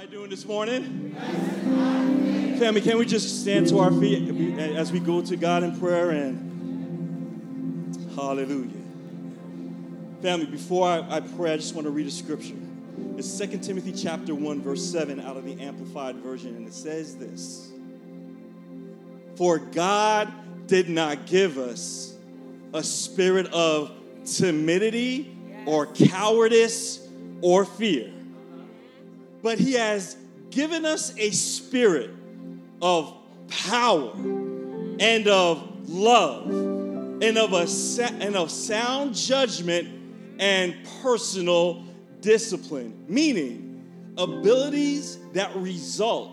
everybody doing this morning? Family, can we just stand to our feet as we go to God in prayer and hallelujah. Family, before I, I pray, I just want to read a scripture. It's 2 Timothy chapter 1, verse 7 out of the Amplified Version, and it says this For God did not give us a spirit of timidity or cowardice or fear but He has given us a spirit of power and of love and of a and of sound judgment and personal discipline meaning abilities that result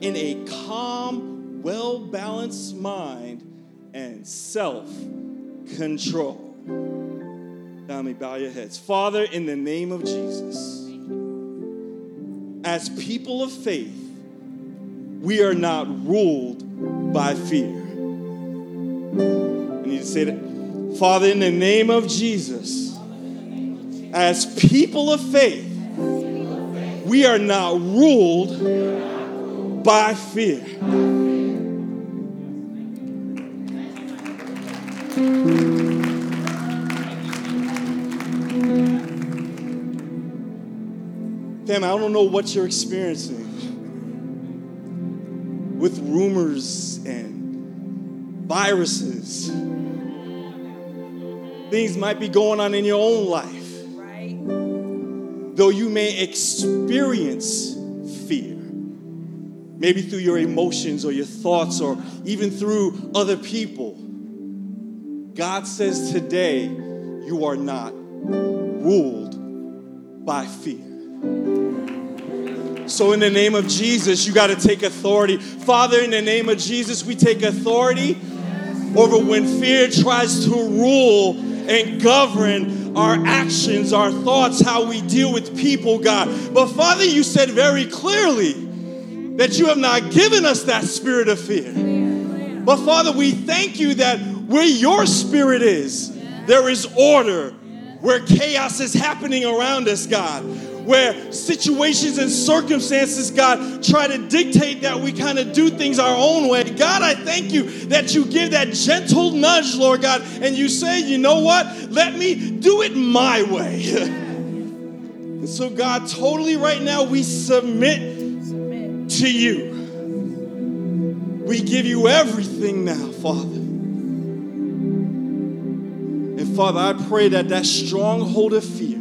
in a calm well-balanced mind and self-control. Family bow your heads. Father in the name of jesus as people of faith, we are not ruled by fear. I need to say that. Father, in the name of Jesus, as people of faith, we are not ruled by fear. Fam, I don't know what you're experiencing with rumors and viruses. Things might be going on in your own life. Right. Though you may experience fear, maybe through your emotions or your thoughts or even through other people. God says today, you are not ruled by fear. So, in the name of Jesus, you got to take authority. Father, in the name of Jesus, we take authority over when fear tries to rule and govern our actions, our thoughts, how we deal with people, God. But Father, you said very clearly that you have not given us that spirit of fear. But Father, we thank you that where your spirit is, there is order. Where chaos is happening around us, God where situations and circumstances, God, try to dictate that we kind of do things our own way. God, I thank you that you give that gentle nudge, Lord God, and you say, you know what? Let me do it my way. and so, God, totally right now, we submit, submit to you. We give you everything now, Father. And Father, I pray that that stronghold of fear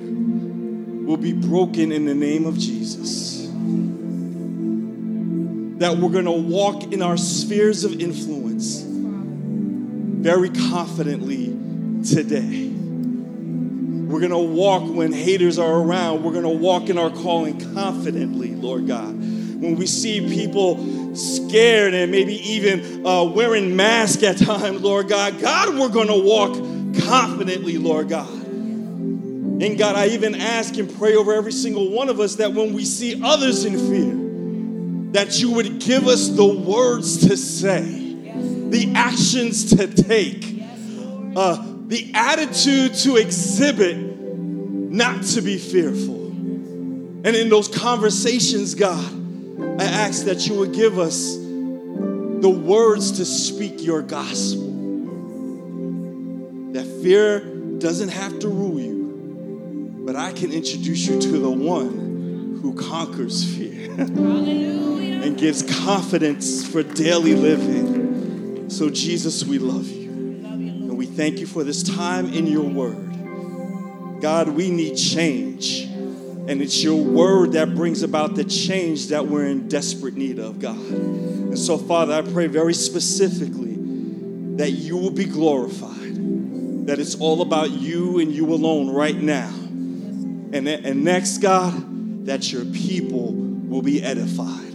will be broken in the name of Jesus. That we're going to walk in our spheres of influence very confidently today. We're going to walk when haters are around. We're going to walk in our calling confidently, Lord God. When we see people scared and maybe even uh, wearing masks at times, Lord God, God, we're going to walk confidently, Lord God. And God, I even ask and pray over every single one of us that when we see others in fear, that you would give us the words to say, the actions to take, uh, the attitude to exhibit, not to be fearful. And in those conversations, God, I ask that you would give us the words to speak your gospel. That fear doesn't have to rule you but I can introduce you to the one who conquers fear and gives confidence for daily living. So, Jesus, we love you. And we thank you for this time in your word. God, we need change. And it's your word that brings about the change that we're in desperate need of, God. And so, Father, I pray very specifically that you will be glorified, that it's all about you and you alone right now and, and next, God, that your people will be edified.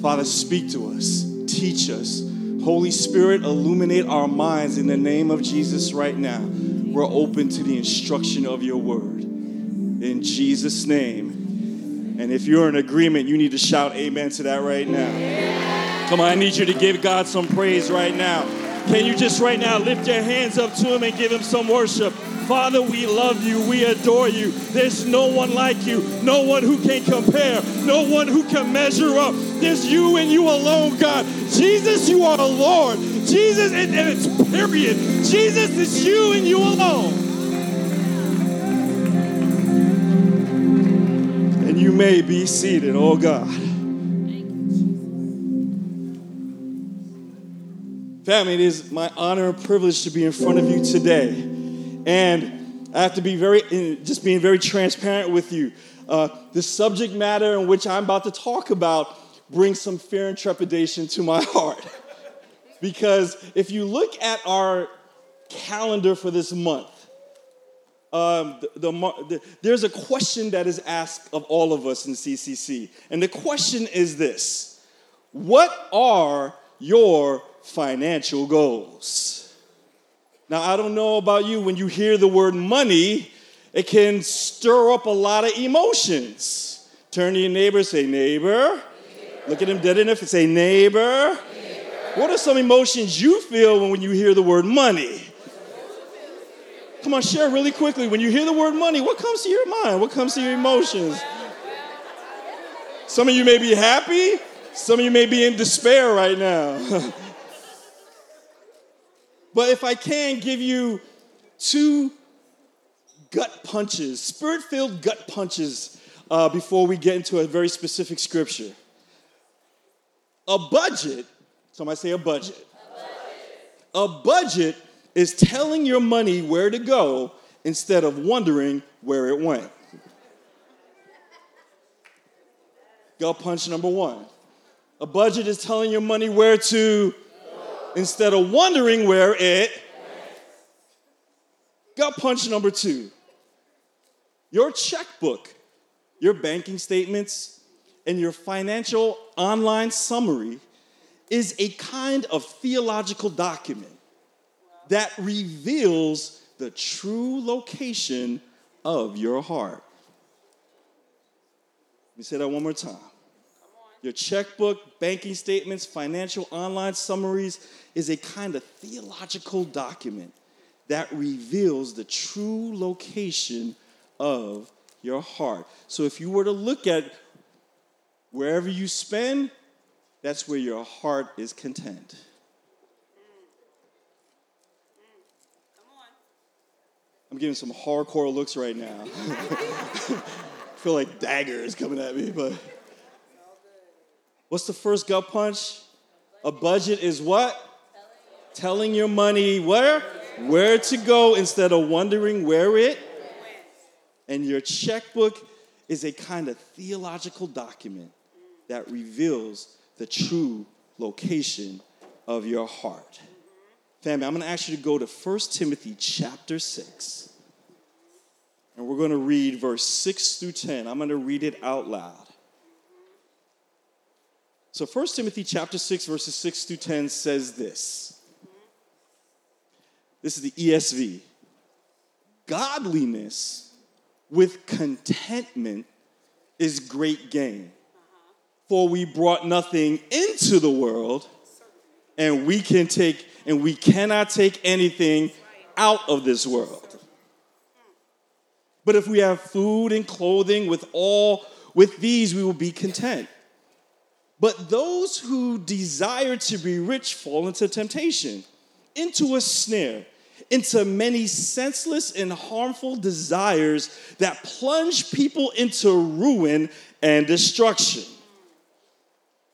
Father, speak to us, teach us. Holy Spirit, illuminate our minds in the name of Jesus right now. We're open to the instruction of your word. In Jesus' name. And if you're in agreement, you need to shout amen to that right now. Come on, I need you to give God some praise right now. Can you just right now lift your hands up to Him and give Him some worship? Father, we love you. We adore you. There's no one like you, no one who can compare, no one who can measure up. There's you and you alone, God. Jesus, you are the Lord. Jesus, and, and it's period. Jesus, it's you and you alone. And you may be seated, oh God. Family, it is my honor and privilege to be in front of you today. And I have to be very, just being very transparent with you. Uh, the subject matter in which I'm about to talk about brings some fear and trepidation to my heart. because if you look at our calendar for this month, um, the, the, the, there's a question that is asked of all of us in CCC. And the question is this What are your financial goals. Now, I don't know about you, when you hear the word money, it can stir up a lot of emotions. Turn to your neighbor, say, neighbor. neighbor. Look at him dead in enough and say, neighbor. neighbor. What are some emotions you feel when you hear the word money? Come on, share really quickly. When you hear the word money, what comes to your mind? What comes to your emotions? Some of you may be happy, some of you may be in despair right now. But if I can give you two gut punches, spirit filled gut punches, uh, before we get into a very specific scripture. A budget, somebody say a budget. A budget. A budget is telling your money where to go instead of wondering where it went. Gut punch number one. A budget is telling your money where to instead of wondering where it got punch number two. Your checkbook, your banking statements, and your financial online summary is a kind of theological document that reveals the true location of your heart. Let me say that one more time. Your checkbook, banking statements, financial online summaries is a kind of theological document that reveals the true location of your heart. So if you were to look at wherever you spend, that's where your heart is content. I'm getting some hardcore looks right now. I feel like daggers coming at me, but. What's the first gut punch? A budget is what? Telling your money where? Where to go instead of wondering where it. And your checkbook is a kind of theological document that reveals the true location of your heart. Family, I'm going to ask you to go to 1 Timothy chapter 6. And we're going to read verse 6 through 10. I'm going to read it out loud. So 1 Timothy chapter 6 verses 6 through 10 says this. This is the ESV. Godliness with contentment is great gain. For we brought nothing into the world and we can take and we cannot take anything out of this world. But if we have food and clothing with all with these we will be content. But those who desire to be rich fall into temptation, into a snare, into many senseless and harmful desires that plunge people into ruin and destruction.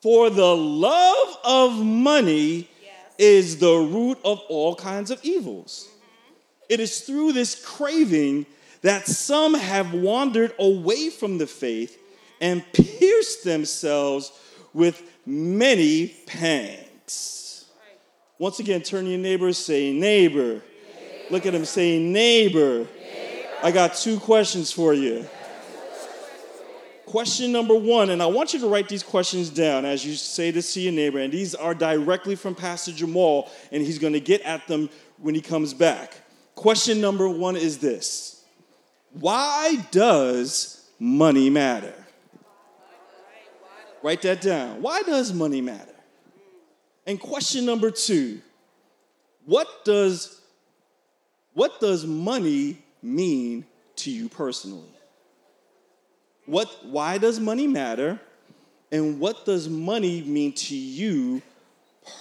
For the love of money yes. is the root of all kinds of evils. Mm-hmm. It is through this craving that some have wandered away from the faith and pierced themselves with many pangs. Once again, turn to your neighbor, say, neighbor. neighbor. Look at him, say, neighbor. neighbor. I got two questions for you. Question number one, and I want you to write these questions down as you say this to your neighbor, and these are directly from Pastor Jamal, and he's to get at them when he comes back. Question number one is this Why does money matter? Write that down. Why does money matter? And question number two, what does what does money mean to you personally? What, why does money matter? And what does money mean to you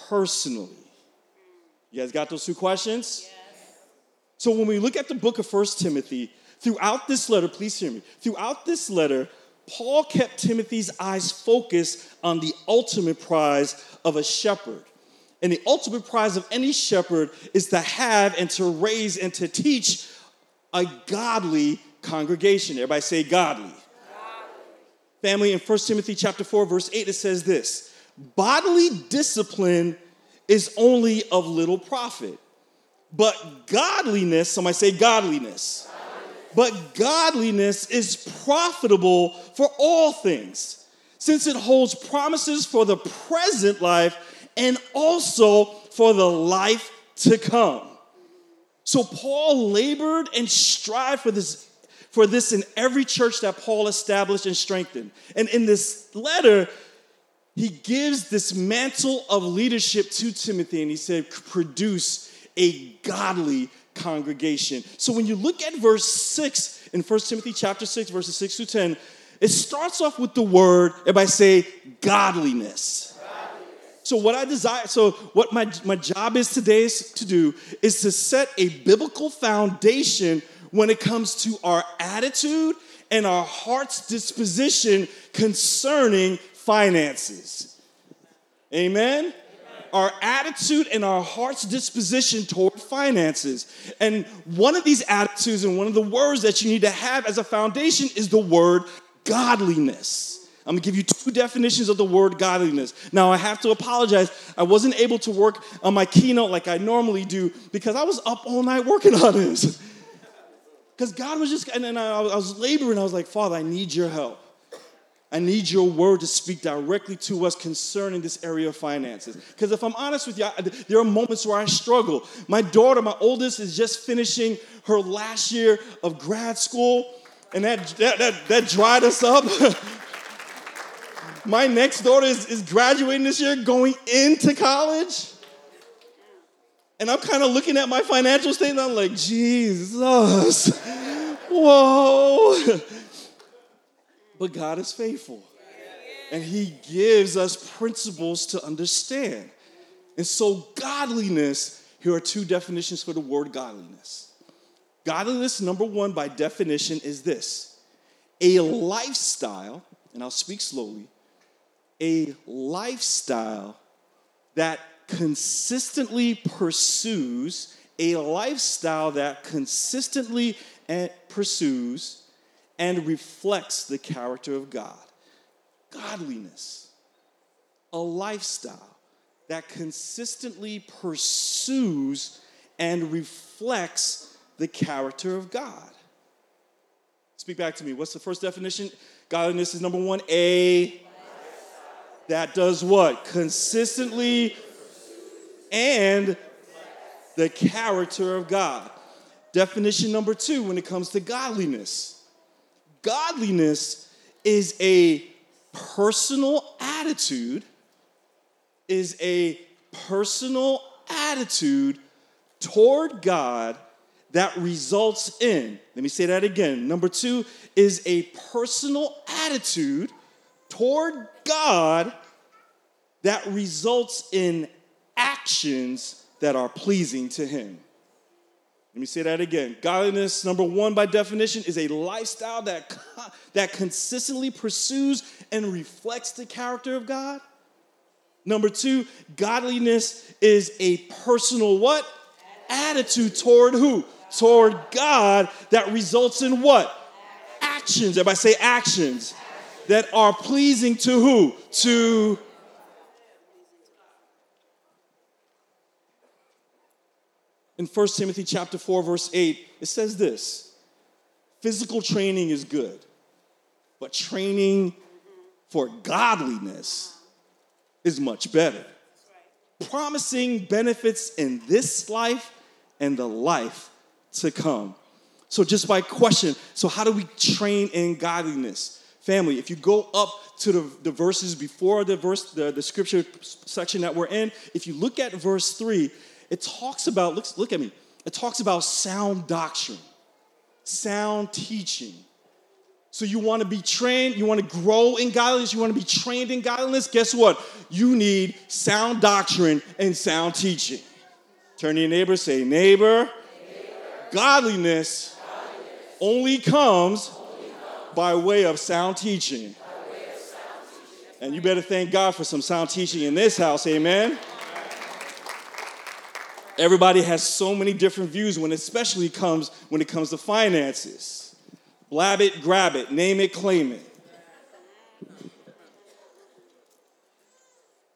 personally? You guys got those two questions? Yes. So when we look at the book of First Timothy, throughout this letter, please hear me, throughout this letter, Paul kept Timothy's eyes focused on the ultimate prize of a shepherd. And the ultimate prize of any shepherd is to have and to raise and to teach a godly congregation. Everybody say godly. godly. Family, in 1 Timothy chapter 4, verse 8, it says this bodily discipline is only of little profit, but godliness, somebody say godliness. But godliness is profitable for all things, since it holds promises for the present life and also for the life to come. So Paul labored and strived for this for this in every church that Paul established and strengthened. And in this letter, he gives this mantle of leadership to Timothy and he said, produce a godly congregation. So when you look at verse 6 in 1 Timothy chapter 6, verses 6 to 10, it starts off with the word, everybody say, godliness. So what I desire, so what my, my job is today is to do is to set a biblical foundation when it comes to our attitude and our heart's disposition concerning finances. Amen? Our attitude and our heart's disposition toward finances. And one of these attitudes and one of the words that you need to have as a foundation is the word godliness. I'm gonna give you two definitions of the word godliness. Now, I have to apologize. I wasn't able to work on my keynote like I normally do because I was up all night working on this. Because God was just, and then I was laboring. I was like, Father, I need your help. I need your word to speak directly to us concerning this area of finances. Because if I'm honest with you, there are moments where I struggle. My daughter, my oldest, is just finishing her last year of grad school, and that, that, that, that dried us up. my next daughter is, is graduating this year, going into college. And I'm kind of looking at my financial statement, I'm like, Jesus, whoa. But God is faithful. And He gives us principles to understand. And so, godliness, here are two definitions for the word godliness. Godliness, number one, by definition, is this a lifestyle, and I'll speak slowly, a lifestyle that consistently pursues, a lifestyle that consistently pursues and reflects the character of God. Godliness, a lifestyle that consistently pursues and reflects the character of God. Speak back to me. What's the first definition? Godliness is number one, a that does what? Consistently and the character of God. Definition number two when it comes to godliness Godliness is a personal attitude, is a personal attitude toward God that results in, let me say that again. Number two is a personal attitude toward God that results in actions that are pleasing to Him. Let me say that again. Godliness, number one, by definition, is a lifestyle that, that consistently pursues and reflects the character of God. Number two, godliness is a personal what? Attitude toward who? Toward God that results in what? Actions. Everybody say actions that are pleasing to who? To in 1 Timothy chapter 4 verse 8 it says this physical training is good but training for godliness is much better. Promising benefits in this life and the life to come. So just by question so how do we train in godliness? Family if you go up to the, the verses before the verse the, the scripture section that we're in if you look at verse 3 it talks about, look, look at me, it talks about sound doctrine. sound teaching. So you want to be trained, you want to grow in godliness, you want to be trained in godliness. Guess what? You need sound doctrine and sound teaching. Turn to your neighbor, say, neighbor, neighbor. Godliness, only comes, only comes by way of sound teaching. And you better thank God for some sound teaching in this house, amen. Everybody has so many different views when especially comes when it comes to finances. Blab it, grab it, name it, claim it.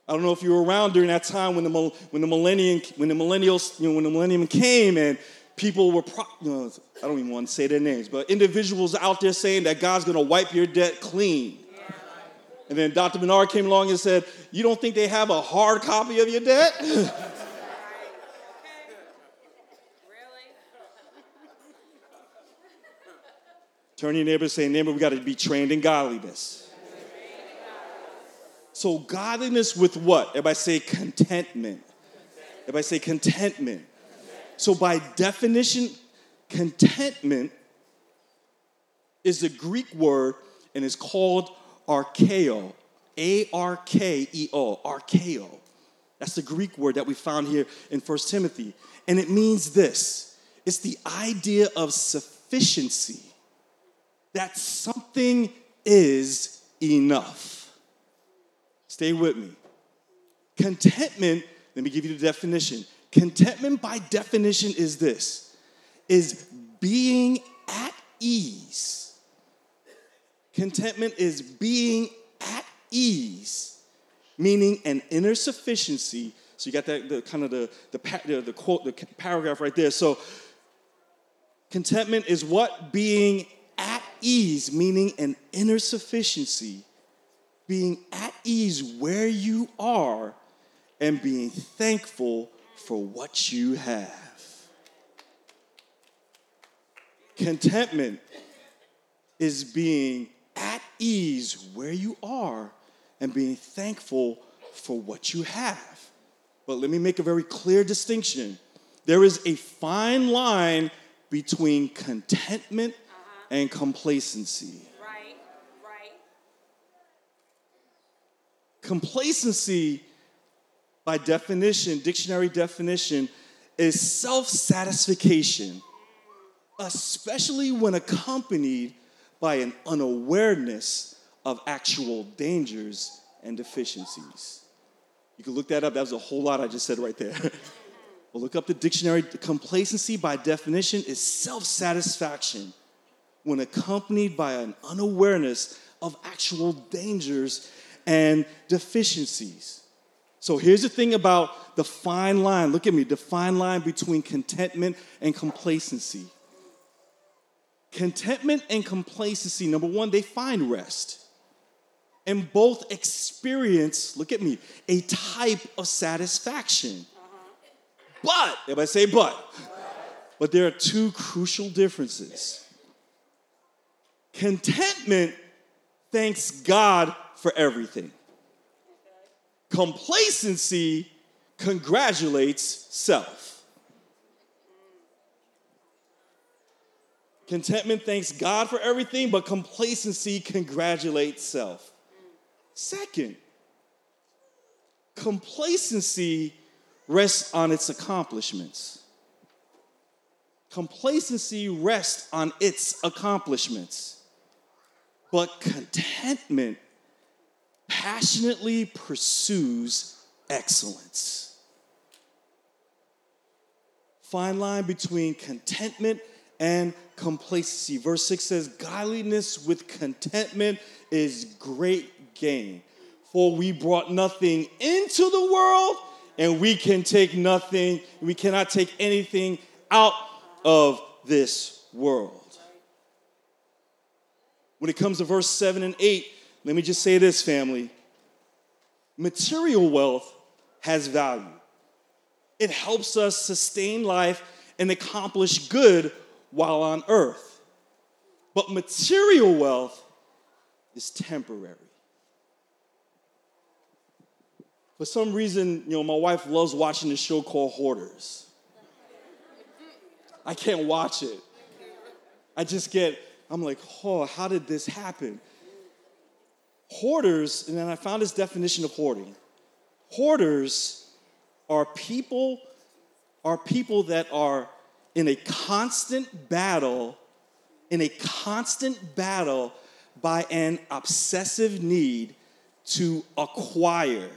I don't know if you were around during that time when the when the millennium when the millennials you know when the millennium came and people were pro, you know, I don't even want to say their names, but individuals out there saying that God's going to wipe your debt clean. And then Dr. Bernard came along and said, "You don't think they have a hard copy of your debt?" Turn your neighbor and say, neighbor, we got to be trained in godliness. So godliness with what? Everybody say contentment. Everybody say contentment. So by definition, contentment is a Greek word and is called arkeo. A R K E O, arkeo. That's the Greek word that we found here in 1 Timothy. And it means this it's the idea of sufficiency that something is enough. Stay with me. Contentment, let me give you the definition. Contentment by definition is this is being at ease. Contentment is being at ease, meaning an inner sufficiency. So you got that the kind of the the, the, the quote the paragraph right there. So contentment is what being at ease, meaning an inner sufficiency, being at ease where you are and being thankful for what you have. Contentment is being at ease where you are and being thankful for what you have. But let me make a very clear distinction. There is a fine line between contentment and complacency. Right, right. Complacency, by definition, dictionary definition, is self satisfaction, especially when accompanied by an unawareness of actual dangers and deficiencies. You can look that up. That was a whole lot I just said right there. well, look up the dictionary. Complacency, by definition, is self satisfaction when accompanied by an unawareness of actual dangers and deficiencies. So here's the thing about the fine line. Look at me, the fine line between contentment and complacency. Contentment and complacency, number one, they find rest. And both experience, look at me, a type of satisfaction. But, everybody say but. But there are two crucial differences. Contentment thanks God for everything. Complacency congratulates self. Contentment thanks God for everything, but complacency congratulates self. Second, complacency rests on its accomplishments. Complacency rests on its accomplishments. But contentment passionately pursues excellence. Fine line between contentment and complacency. Verse 6 says, Godliness with contentment is great gain. For we brought nothing into the world, and we can take nothing, we cannot take anything out of this world. When it comes to verse 7 and 8, let me just say this, family. Material wealth has value, it helps us sustain life and accomplish good while on earth. But material wealth is temporary. For some reason, you know, my wife loves watching this show called Hoarders. I can't watch it. I just get, I'm like, oh, how did this happen? Hoarders, and then I found this definition of hoarding. Hoarders are people are people that are in a constant battle in a constant battle by an obsessive need to acquire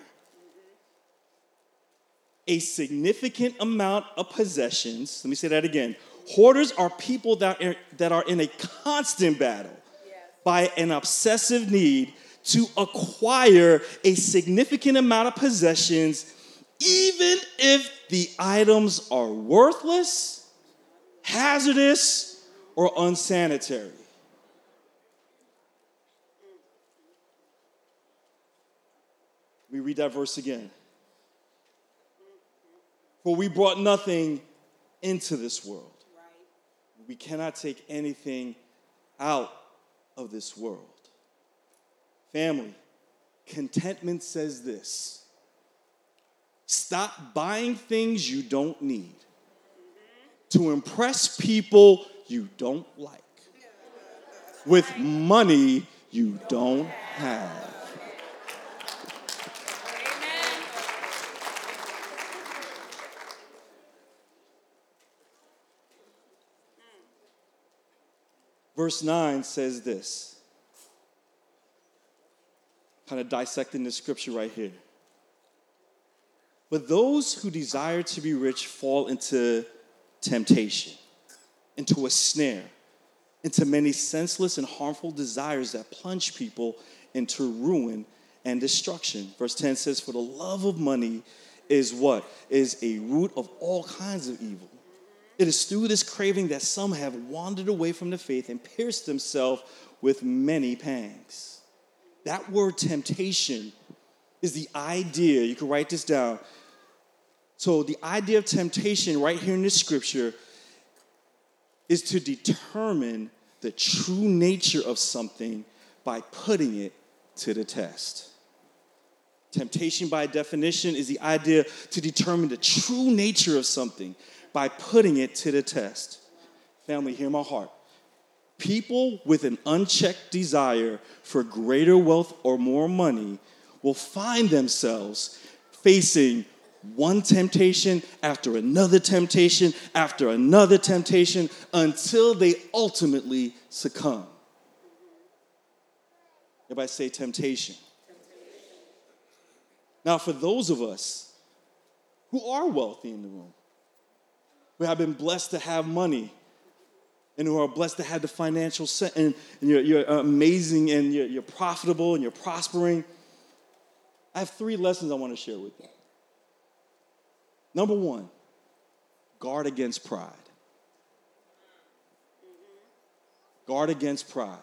a significant amount of possessions. Let me say that again. Hoarders are people that are, that are in a constant battle yes. by an obsessive need to acquire a significant amount of possessions, even if the items are worthless, hazardous, or unsanitary. We read that verse again. For we brought nothing into this world. We cannot take anything out of this world. Family, contentment says this stop buying things you don't need to impress people you don't like with money you don't have. Verse 9 says this, kind of dissecting the scripture right here. But those who desire to be rich fall into temptation, into a snare, into many senseless and harmful desires that plunge people into ruin and destruction. Verse 10 says, For the love of money is what? Is a root of all kinds of evil. It is through this craving that some have wandered away from the faith and pierced themselves with many pangs. That word temptation is the idea, you can write this down. So, the idea of temptation right here in the scripture is to determine the true nature of something by putting it to the test. Temptation, by definition, is the idea to determine the true nature of something by putting it to the test. Family, hear my heart. People with an unchecked desire for greater wealth or more money will find themselves facing one temptation after another temptation after another temptation until they ultimately succumb. Everybody say temptation. temptation. Now, for those of us who are wealthy in the room, who have been blessed to have money and who are blessed to have the financial set and, and you're, you're, amazing and you're, you're profitable and you're prospering. I have three lessons I want to share with you. Number one, guard against pride. Guard against pride.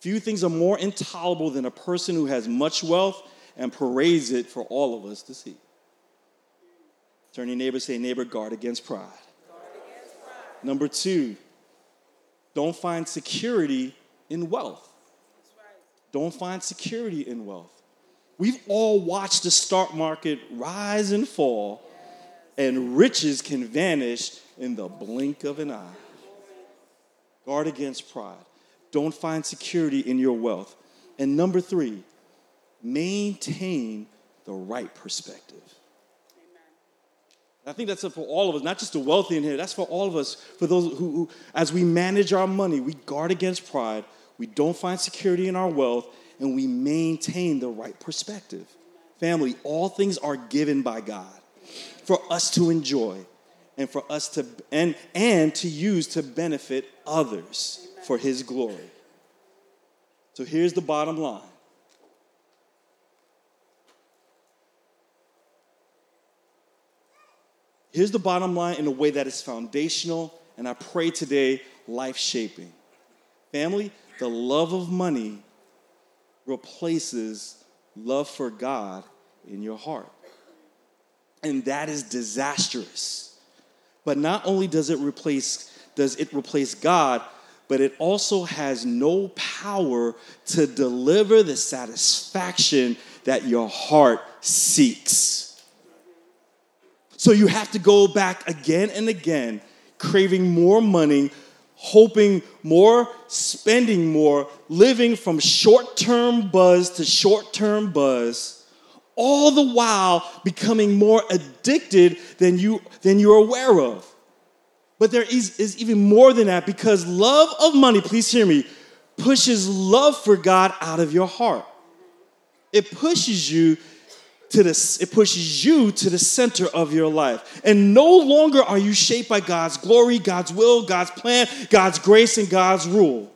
Few things are more intolerable than a person who has much wealth and parades it for all of us to see. Turn your neighbor, say, neighbor, guard against pride. Guard against pride. Number two, don't find security in wealth. Don't find security in wealth. We've all watched the stock market rise and fall, yes. and riches can vanish in the blink of an eye. Guard against pride. Don't find security in your wealth. And number three, maintain the right perspective. I think that's for all of us, not just the wealthy in here. That's for all of us, for those who, who, as we manage our money, we guard against pride, we don't find security in our wealth, and we maintain the right perspective. Family, all things are given by God for us to enjoy and for us to and and to use to benefit others for his glory. So here's the bottom line. Here's the bottom line in a way that is foundational, and I pray today, life shaping. Family, the love of money replaces love for God in your heart. And that is disastrous. But not only does it replace does it replace God, but it also has no power to deliver the satisfaction that your heart seeks. So you have to go back again and again, craving more money, hoping more, spending more, living from short term buzz to short term buzz, all the while becoming more addicted than, you, than you're aware of. But there is, is even more than that because love of money, please hear me, pushes love for God out of your heart. It pushes you to this, it pushes you to the center of your life. And no longer are you shaped by God's glory, God's will, God's plan, God's grace, and God's rule.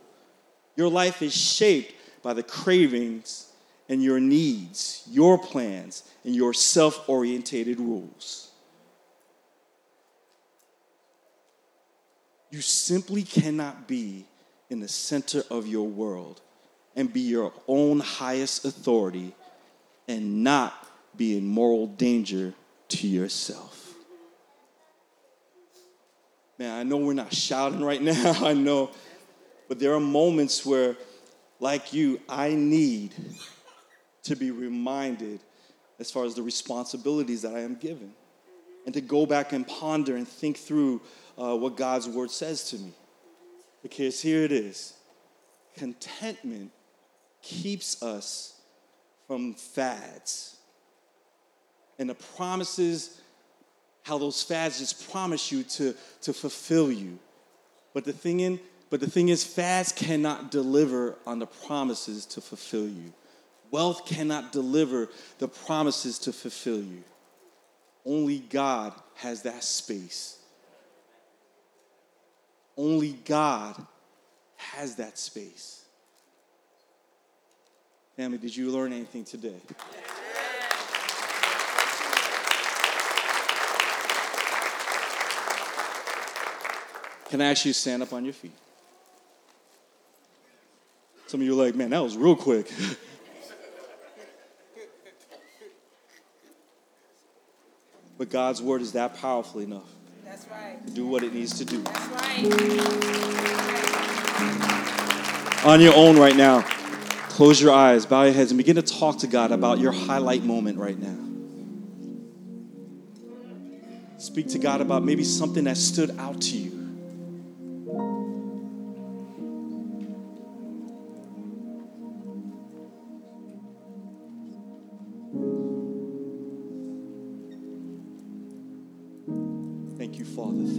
Your life is shaped by the cravings and your needs, your plans, and your self orientated rules. You simply cannot be in the center of your world and be your own highest authority and not be in moral danger to yourself. Man, I know we're not shouting right now, I know, but there are moments where, like you, I need to be reminded as far as the responsibilities that I am given and to go back and ponder and think through uh, what God's word says to me. Because here it is contentment keeps us from fads and the promises, how those fads just promise you to, to fulfill you. But the thing in, but the thing is, fads cannot deliver on the promises to fulfill you. Wealth cannot deliver the promises to fulfill you. Only God has that space. Only God has that space. Family, did you learn anything today? Can I ask you to stand up on your feet? Some of you are like, man, that was real quick. but God's word is that powerful enough. That's right. To do what it needs to do. That's right. On your own right now, close your eyes, bow your heads, and begin to talk to God about your highlight moment right now. Speak to God about maybe something that stood out to you.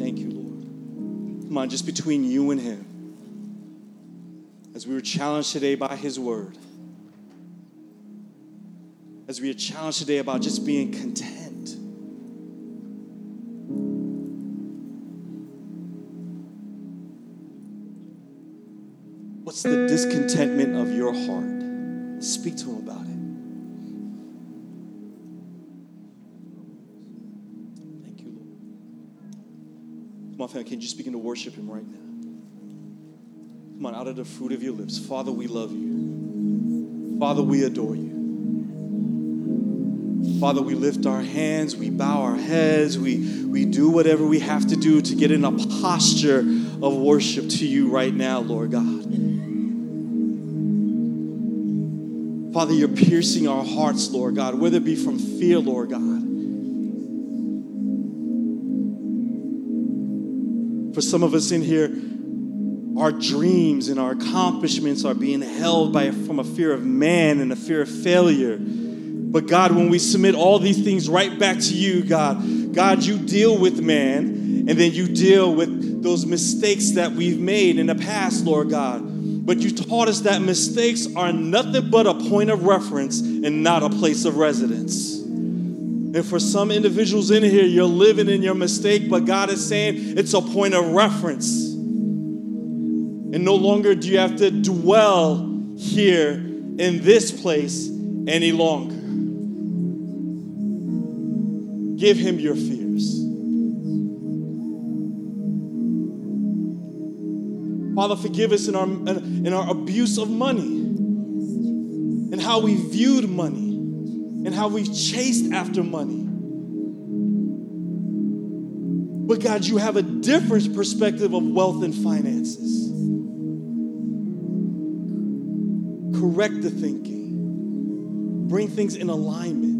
On, just between you and Him. As we were challenged today by His Word, as we are challenged today about just being content. What's the discontentment of your heart? Speak to Him about it. Family, can you just begin to worship Him right now? Come on, out of the fruit of your lips. Father, we love you. Father, we adore you. Father, we lift our hands, we bow our heads, we, we do whatever we have to do to get in a posture of worship to you right now, Lord God. Father, you're piercing our hearts, Lord God, whether it be from fear, Lord God For some of us in here, our dreams and our accomplishments are being held by from a fear of man and a fear of failure. But God, when we submit all these things right back to you, God, God, you deal with man and then you deal with those mistakes that we've made in the past, Lord God. But you taught us that mistakes are nothing but a point of reference and not a place of residence. And for some individuals in here, you're living in your mistake, but God is saying it's a point of reference. And no longer do you have to dwell here in this place any longer. Give Him your fears. Father, forgive us in our, in our abuse of money and how we viewed money and how we've chased after money. But God, you have a different perspective of wealth and finances. Correct the thinking, bring things in alignment.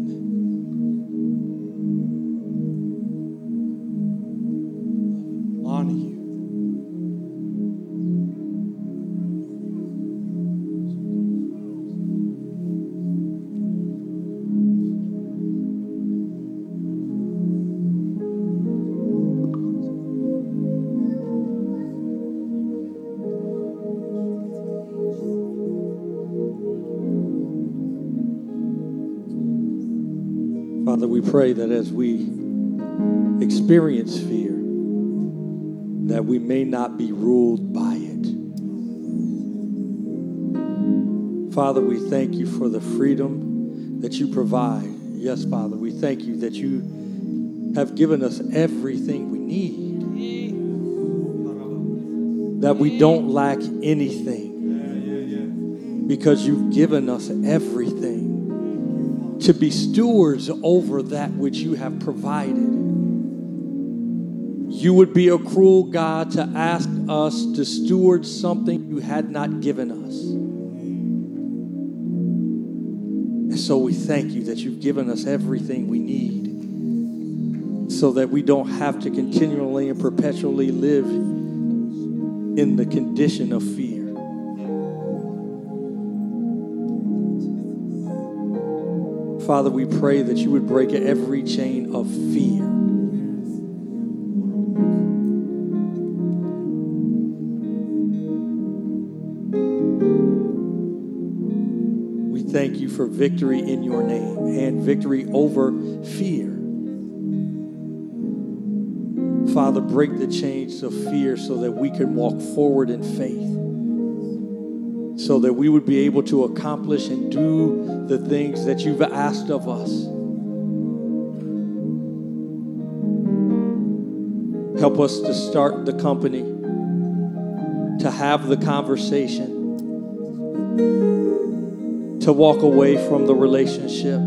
Father, we pray that as we experience fear, that we may not be ruled by it. Father, we thank you for the freedom that you provide. Yes, Father, we thank you that you have given us everything we need, that we don't lack anything because you've given us everything to be stewards over that which you have provided. You would be a cruel God to ask us to steward something you had not given us. And so we thank you that you've given us everything we need so that we don't have to continually and perpetually live in the condition of fear. Father, we pray that you would break every chain of fear. We thank you for victory in your name and victory over fear. Father, break the chains of fear so that we can walk forward in faith, so that we would be able to accomplish and do the things that you've asked of us. Help us to start the company, to have the conversation to walk away from the relationship,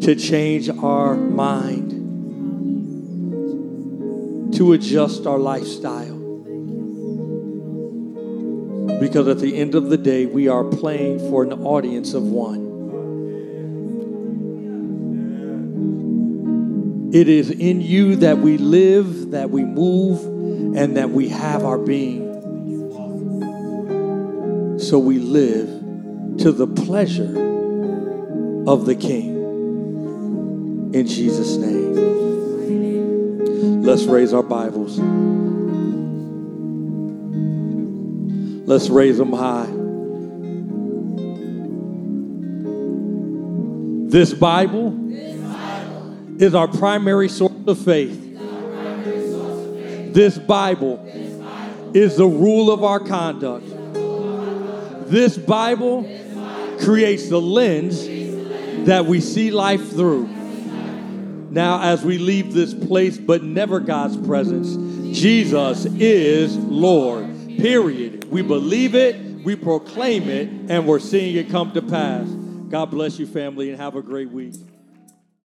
to change our mind, to adjust our lifestyle. Because at the end of the day, we are playing for an audience of one. It is in you that we live, that we move, and that we have our being so we live to the pleasure of the King. In Jesus' name. Let's raise our Bibles. Let's raise them high. This Bible, is our primary source of faith. This Bible is the rule of our conduct. This Bible creates the lens that we see life through. Now, as we leave this place, but never God's presence, Jesus is Lord. Period. We believe it, we proclaim it, and we're seeing it come to pass. God bless you, family, and have a great week.